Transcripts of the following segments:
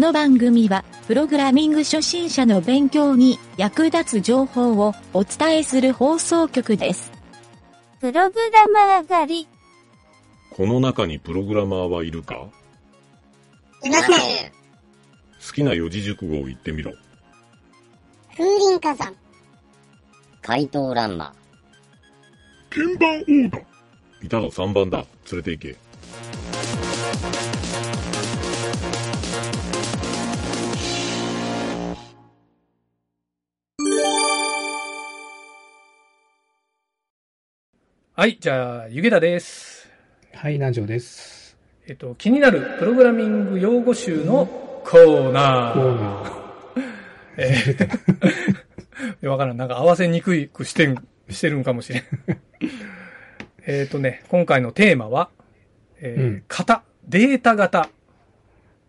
の番組は、プログラミング初心者の勉強に役立つ情報をお伝えする放送局です。プログラマー狩り。この中にプログラマーはいるか？いません。好きな四字熟語を言ってみろ。風林火山。怪盗乱魔。鍵盤王だいたぞ3番だ。連れて行け。はい、じゃあ、ゆげたです。はい、南條です。えっと、気になるプログラミング用語集のコーナー。コーナー。えー わからん。なんか合わせにくいくしてん、してるんかもしれん。えっとね、今回のテーマは、えーうん型、データ型。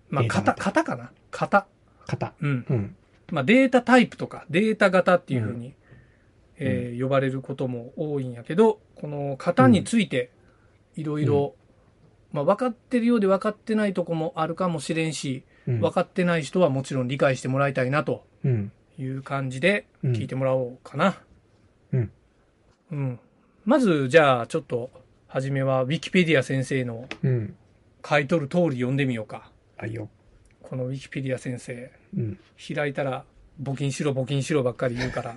まあ、型、型型かな？型。型。うん。うん。まあ、データタイプとかデータ型っていうふうに、うえー呼ばれることも多いんやけど、この型についていろいろ、まあ、分かってるようで分かってないとこもあるかもしれんし、うん。分かってない人はもちろん理解してもらいたいなとうん。いう感じでうん聞いてもらおうかな。うん。うん。まず、じゃあ、ちょっと、はじめは、ウィキペディア先生のうん。書いとる通り読んでみようか。あいよ。このウィキペディア先生、うん。開いたら、募金しろ、募金しろばっかり言うから、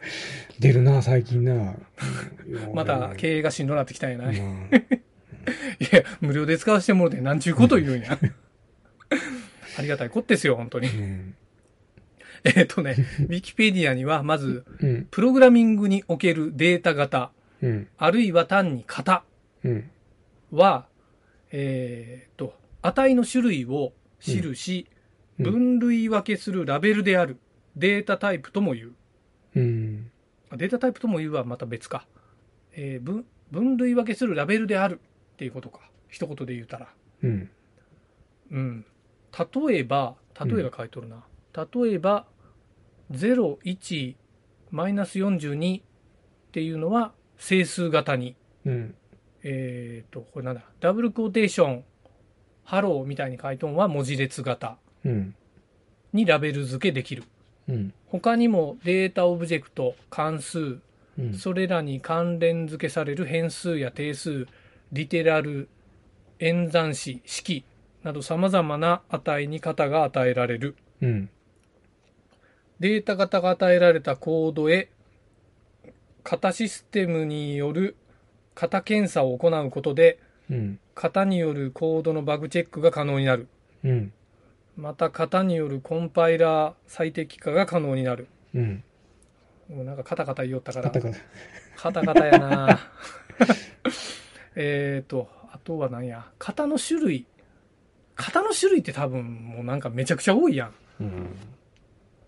出るな、最近な。また経営がしんどなってきたんやな。いうん や、無料で使わせてもろて、なんちゅうこと言うんや。ありがたいこってすよ、本当に。うん。えっとね、ウィキペディアには、まず、うん。プログラミングにおけるデータ型、うん。あるいは単に型うん。は、えっと、値の種類を記し、うん分類分けするラベルであるデータタイプとも言う。データタイプとも言うはまた別か。えー分分類分けするラベルであるっていうことか。一言で言うたら。うん。うん。例えば、例えば書いとるな。例えば、0、1、マイナス42っていうのは整数型に。うん。えっ、と、これなんだ。ダブルクォーテーション、ハローみたいに書いとんは文字列型うん。にラベル付けできる。うん。他にもデータオブジェクト、関数、うん。それらに関連付けされる変数や定数、リテラル、演算子、式など様々な値に型が与えられる。うん。データ型が与えられたコードへ、型システムによる型検査を行うことで、うん。型によるコードのバグチェックが可能になる。うん。また型によるコンパイラー最適化が可能になる。うん。もうなんかカタカタ言おったから。カタカタ。カタカタやな えっと、あとは何や。型の種類。型の種類って多分もうなんかめちゃくちゃ多いやん。うん。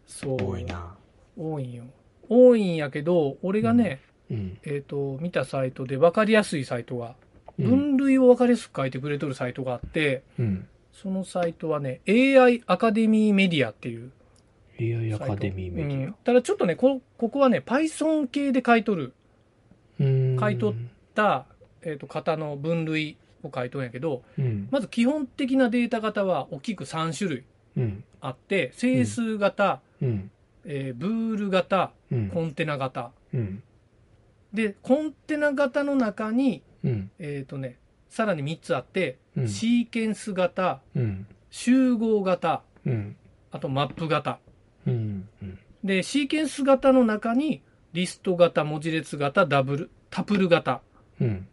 そう。多い。な。多いんよ。多いんやけど、俺がね、うん。えっ、と、見たサイトで分かりやすいサイトが、うん。分類を分かりやすく書いてくれとるサイトがあって、うん。そのサイトはね、AI アカデミーメディアっていう AI アカデミーメディうんただちょっとねこ、ここはね、Python 系で書いとる、ア。うん。書いとた、えっ、と、型の分類を書いとんやけど、うん。まず基本的なデータ型は大きく3種類うん。あって、整数型、うん。えーブール型、うん。コンテナ型。うん。で、コンテナ型の中に、うん。えっ、とね、さらに3つあって、うんシーケンス型、うん。集合型、うん。あとマップ型。で、シーケンス型の中に、リスト型、文字列型、ダブル、タプル型。うん。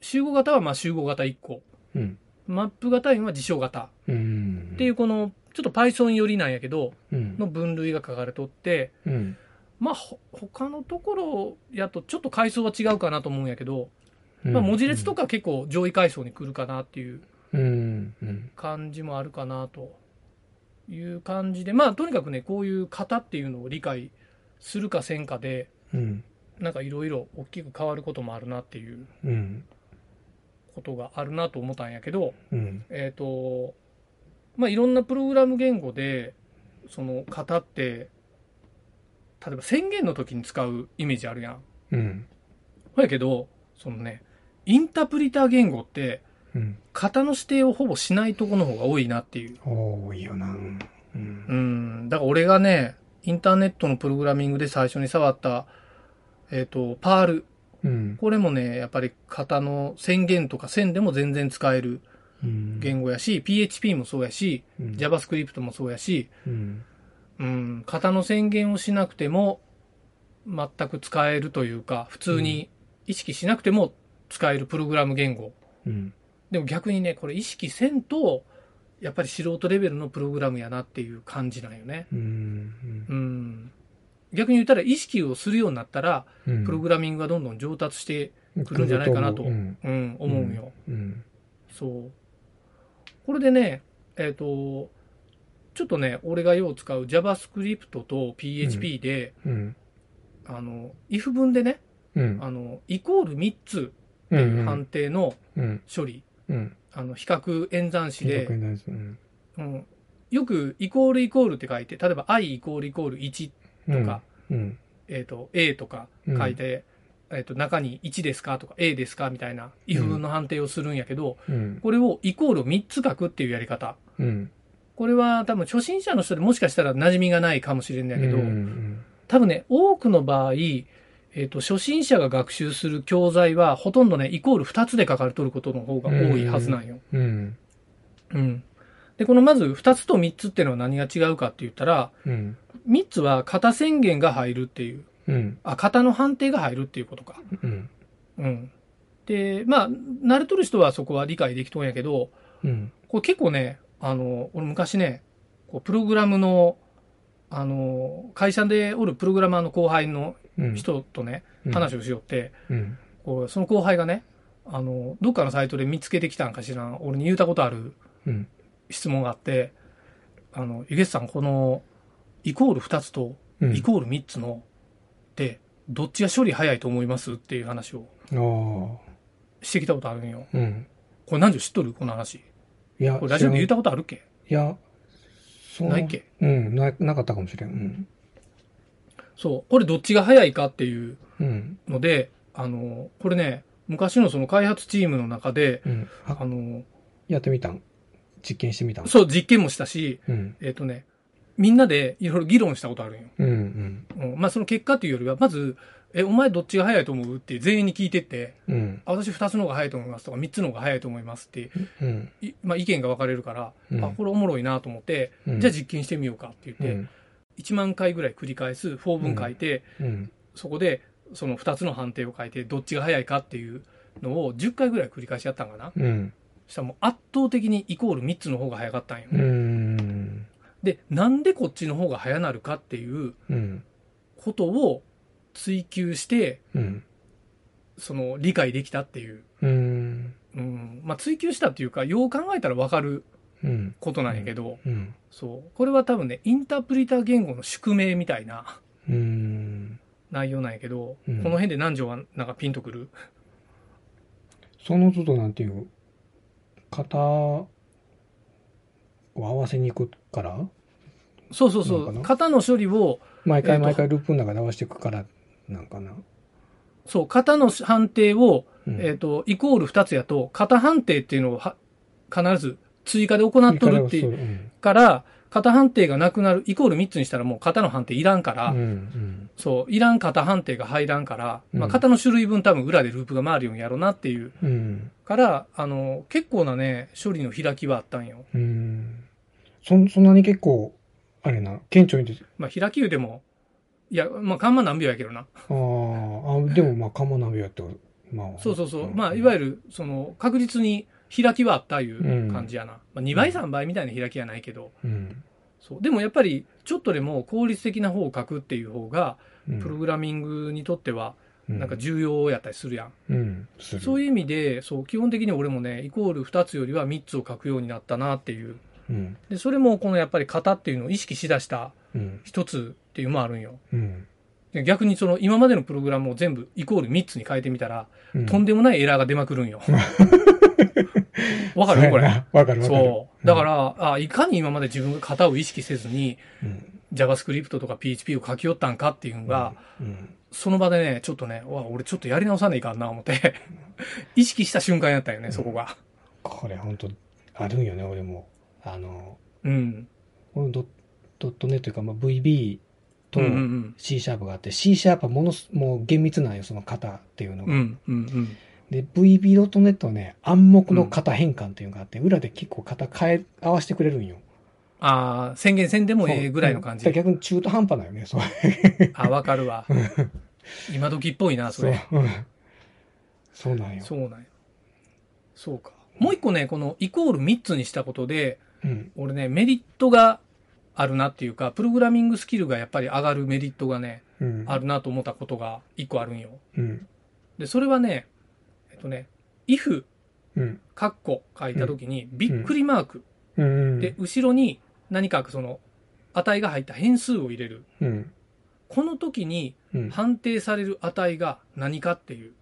集合型はまあ集合型1個。うん。マップ型は事象型。うん。っていうこの、ちょっと Python 寄りなんやけど、うん。の分類が書かれとって、うん。まあ、ほ他のところやとちょっと階層は違うかなと思うんやけど、まあ、文字列とか結構上位階層に来るかなっていう。感じもあるかなという感じで、まあ、とにかくね、こういう型っていうのを理解するかせんかで、うん。なんかいろいろ大きく変わることもあるなっていううん。ことがあるなと思ったんやけど、うん。えっ、と、まあ、いろんなプログラム言語で、その型って、例えば宣言の時に使うイメージあるやん。うん。ほやけど、そのね、インタプリター言語って、うん。型の指定をほぼしないとこの方が多いなっていう。多いよな。うん。うん。だから俺がね、インターネットのプログラミングで最初に触った、えっ、と、パール。うん。これもね、やっぱり型の宣言とか線でも全然使えるうん。言語やし、PHP もそうやし、うん JavaScript もそうやし、うん。うん、型の宣言をしなくても全く使えるというか、普通に意識しなくても使えるプログラム言語。うん。でも逆にね、これ意識せんと、やっぱり素人レベルのプログラムやなっていう感じなんよね。うん。うん。逆に言ったら意識をするようになったら、うん。プログラミングがどんどん上達してくるんじゃないかなと、ううんん、思うよ。うん。そう。これでね、えっ、と、ちょっとね、俺がよう使う JavaScript と PHP で、うん。あの、if 文でね、うん。あの、イコール3つ判定のうん。処理、うん。あの、比較演算子で、うん。うん、よくイコールイコールって書いて、例えば i イコールイコール1とか、うん。えっ、と、a とか書いて、えっ、と、中に1ですかとか a ですかみたいな if 文の判定をするんやけど、うん。これをイコールを3つ書くっていうやり方。うん。これは多分初心者の人でもしかしたら馴染みがないかもしれないけど、うん。多分ね、多くの場合、えっ、と、初心者が学習する教材は、ほとんどね、イコール2つで書かれとることの方が多いはずなんよ。うん。うん。で、このまず2つと3つっていうのは何が違うかって言ったら、うん。3つは型宣言が入るっていう、うん。あ、型の判定が入るっていうことか。うん。うん。で、まあ、慣れとる人はそこは理解できとんやけど、うん。これ結構ね、あの、俺昔ね、こうプログラムの、あの、会社でおるプログラマーの後輩のうん。人とね、うん話をしよって、うん。こうその後輩がね、あの、どっかのサイトで見つけてきたんかしらん、俺に言うたことあるうん。質問があって、あの、ゆげさん、この、イコール2つと、うんイコール3つの、で、どっちが処理早いと思いますっていう話を。してきたことあるんよ。うん。これ何時知っとる？この話。いや、これラジオで言っ知たことあるっけ？いや、そのないっけ？うん、な、なかったかもしれん。うん。そう。これどっちが早いかっていううん。ので、あの、これね、昔のその開発チームの中で、うん。あ、あの、やってみたん？実験してみたん？そう、実験もしたし、うん。えっ、とね、みんなでいろいろ議論したことあるんよ。うん。うん。うん、まあその結果っていうよりは、まず、え、お前どっちが早いと思うって全員に聞いてって、うん。あ私二つの方が早いと思いますとか、三つの方が早いと思いますって、うん。いまあ意見が分かれるから、うんあ、これおもろいなと思って、うんじゃあ実験してみようかって言って、うん。1万回ぐらい繰り返すフォー文書いて、うん。そこでその2つの判定を書いてどっちが早いかっていうのを10回ぐらい繰り返しやったんかなうん。そしたらもう圧倒的にイコール3つの方が早かったんよ、うん。でなんでこっちの方が早なるかっていううん。ことを追求してうん。その理解できたっていう、うん。うんまあ、追求したっていうかよう考えたら分かるうん。ことなんやけど、うん。そう。これは多分ねインタープリター言語の宿命みたいなうん。内容なんやけど、うん。この辺で南條はなんかピンとくる？その都度なんていう、型を合わせに行くから、そうそうそう。型の処理を毎回毎回ループの中で合わせていくから、なんかな？そう、型の判定を、うん。えっ、と、イコール2つやと、型判定っていうのをは必ず追加で行っとるっていううん。から、型判定がなくなる、イコール3つにしたらもう型の判定いらんから、うん。うん。そう、いらん型判定が入らんから、まあ、うん型の種類分多分裏でループが回るようにやろうなっていう。うん。から、あの、結構なね、処理の開きはあったんよ。うん。そ、そんなに結構、あれな、顕著に出て、まあ、開き言うても、いや、まあ、カンマ何秒やけどな。あーあ、でもまあ、カモナビやって、まあ。そうそうそう。まあ、いわゆる、る、その、確実に開きはあったいう感じやな。まあ、2倍、3倍みたいな開きはないけど。うん。そう。でもやっぱり、ちょっとでも効率的な方を書くっていう方が、うんプログラミングにとっては、うなんか重要やったりするやん。うん。そういう意味で、そう、基本的に俺もね、イコール2つよりは3つを書くようになったなっていう。うん。で、それもこのやっぱり型っていうのを意識しだしたうん。一つっていうのもあるんよ。うん。で逆にその今までのプログラムを全部イコール3つに変えてみたら、うんとんでもないエラーが出まくるんよ。わかる？これ。わかるわかる。そう。だから、あ、いかに今まで自分が型を意識せずに、うん、JavaScript とか PHP を書き寄ったんかっていうのが、うん。その場でね、ちょっとね、わ、俺ちょっとやり直さないかんな思って、意識した瞬間やったよね、そこが。これ本当あるんよね、俺も。あの、うん。このドドットネットというか、まあ、VB とうんうん C シャープがあって、C シャープはものす、もう厳密なんよ、その型っていうのが。うん。うん。うん。で、VB.net はね、暗黙の型変換っていうのがあって、裏で結構型変え、合わせてくれるんよ。ああ、宣言せんでもええぐらいの感じ。逆に中途半端だよね、そう。あ、わかるわ。今時っぽいな、そそうれ。。うんそうなんよ。そうなんや。そうか。もう一個ね、このイコール3つにしたことで、うん。俺ね、メリットがあるなっていうか、プログラミングスキルがやっぱり上がるメリットがね、うん。あるなと思ったことが一個あるんよ。うん。で、それはね、とね、if、うん。カッコ書いたときに、びっくりマーク。うん。で、後ろに何かその、値が入った変数を入れる。うん。この時にうん。判定される値が何かっていう。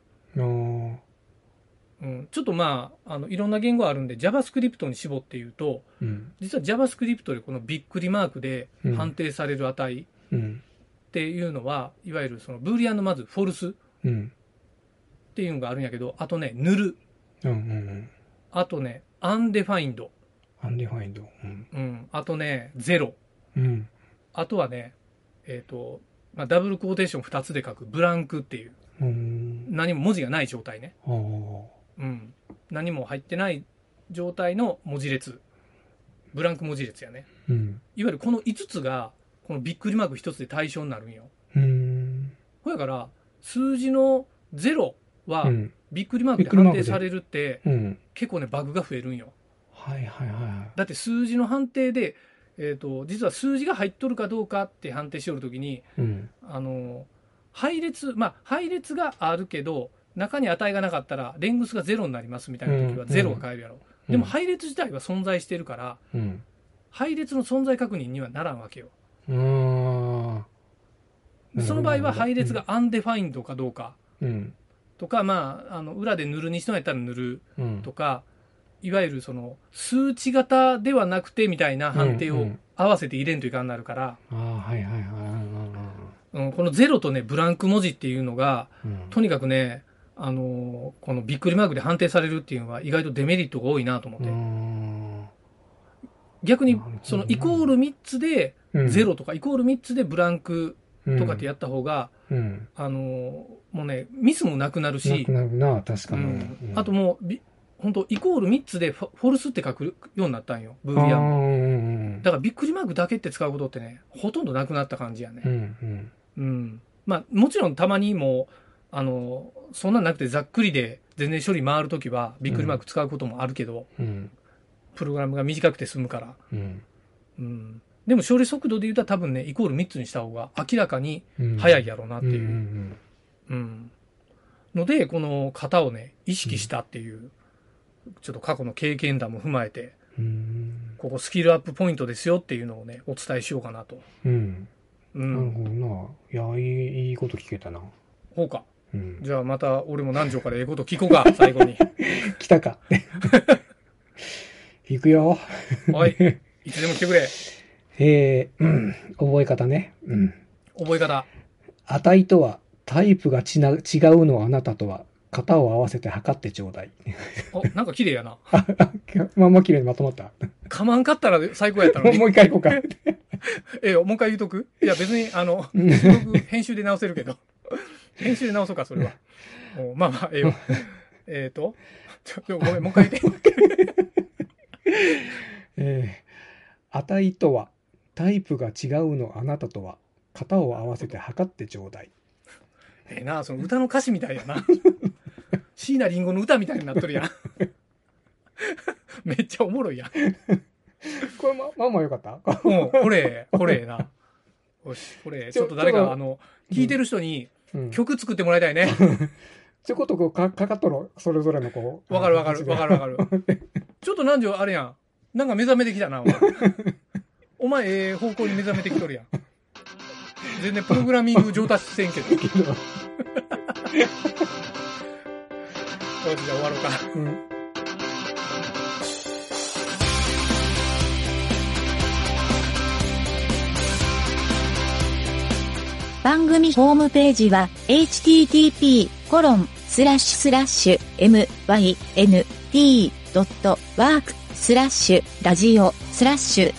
うん、ちょっとまあ、あの、いろんな言語あるんで JavaScript に絞って言うと、うん。実は JavaScript でこのびっくりマークでうん判定される値うん。っていうのは、いわゆるその Boolean のまず false っうん。ていうのがあるんやけど、あとね、 null、うん。うん。あとね、 undefined、undefined。うん。うん、あとね、ゼロ、うん。あとはね、えっ、と、まあ、ダブルコーテーション2つで書くブランクっていう、うん。何も文字がない状態ね。ああ。うん。何も入ってない状態の文字列。ブランク文字列やね。うん。いわゆるこの5つが、このびっくりマーク1つで対象になるんよ。うん。ほやから、数字の0はう、ん。びっくりマークでびっくりマークで判定されるって、うん。結構ね、バグが増えるんよ。はいはいはだって数字の判定で、えっ、と、実は数字が入っとるかどうかって判定しよるときに、い。うん。あの、配列、まあ、配列があるけど、中に値がなかったら、レングスがゼロになりますみたいな時はうんゼロが変えるやろ。でも配列自体は存在してるから、うん。配列の存在確認にはならんわけよ。うん。その場合は配列がアンデファインドかどうかうん。とか、まあ、あの、裏で塗るにしてもやったら塗るうん。とか、いわゆるその、数値型ではなくてみたいな判定をうんうん合わせて入れんといかんなるから、ああ、はいはいはい。うん、このゼロとね、ブランク文字っていうのが、うん。とにかくね、あのーこのびっくりマークで判定されるっていうのは意外とデメリットが多いなと思って。うん。逆にそのイコール3つでうんゼロとか、イコール3つでブランクとかってやった方が、うん。あのーもうね、ミスもなくなるなしく、なるな、確かに。うんうんあともう、び本当イコール3つでフォフォルスって書くようになったんよ、ブーリアンだからびっくりマークだけって使うことってね、ほとんどなくなった感じやねう。んうん。うん。まあ、もちろんたまにもう、あの、そんなんなくてざっくりで全然処理回るときはびっくりマーク使うこともあるけど、うん。プログラムが短くて済むから。うん。うん。でも処理速度で言うと多分ね、イコール3つにした方が明らかにうん。早いやろうなっていう。んうん。ので、この型をね、意識したっていう、ちょっと過去の経験談も踏まえて、うん。うん。ここスキルアップポイントですよっていうのをね、お伝えしようかなと。うん。うなるん。ほどな。いや、いい、いいこと聞けたな。ほうか。うん。じゃあまた俺も南條からええこと聞こうか、最後に。来たか。行くよ。はい。いつでも来てくれ。えー、うん。覚え方ね。うん。覚え方。値とは、タイプがちな違うのあなたとは、型を合わせて測ってちょうだい。お、なんか綺麗やな。まあまあ綺麗にまとまった。かまんかったら最高やったのに。もう一回行こうか。ええよ、もう一回言うとく？いや別に、あの、編集で直せるけど。編集で直そうか、それは。おまあまあ、ええよ。えっと、ちょごめん、もう一回言って。えー、値とは、タイプが違うのあなたとは、型を合わせて測ってちょうだい。ええな、その歌の歌詞みたいやな。椎名林檎の歌みたいになっとるやん。めっちゃおもろいやん。これま、まあまあよかった？うん、これ、これええな。よし、これ、ちょっと誰か、ちょっとあの、聞いてる人にうん。曲作ってもらいたいね。ちょこっとこうか、かかっとる、それぞれのこう。わかるわかる、わかるわかる。ちょっと南條あれやん。なんか目覚めてきたな、お前。お前、ええ方向に目覚めてきとるやん。全然プログラミング上達せんけど。よし、じゃあ終わろうか。うん。番組ホームページは http:// スラッシュスラッシュ mynt.work スラッシュラジオスラッシュ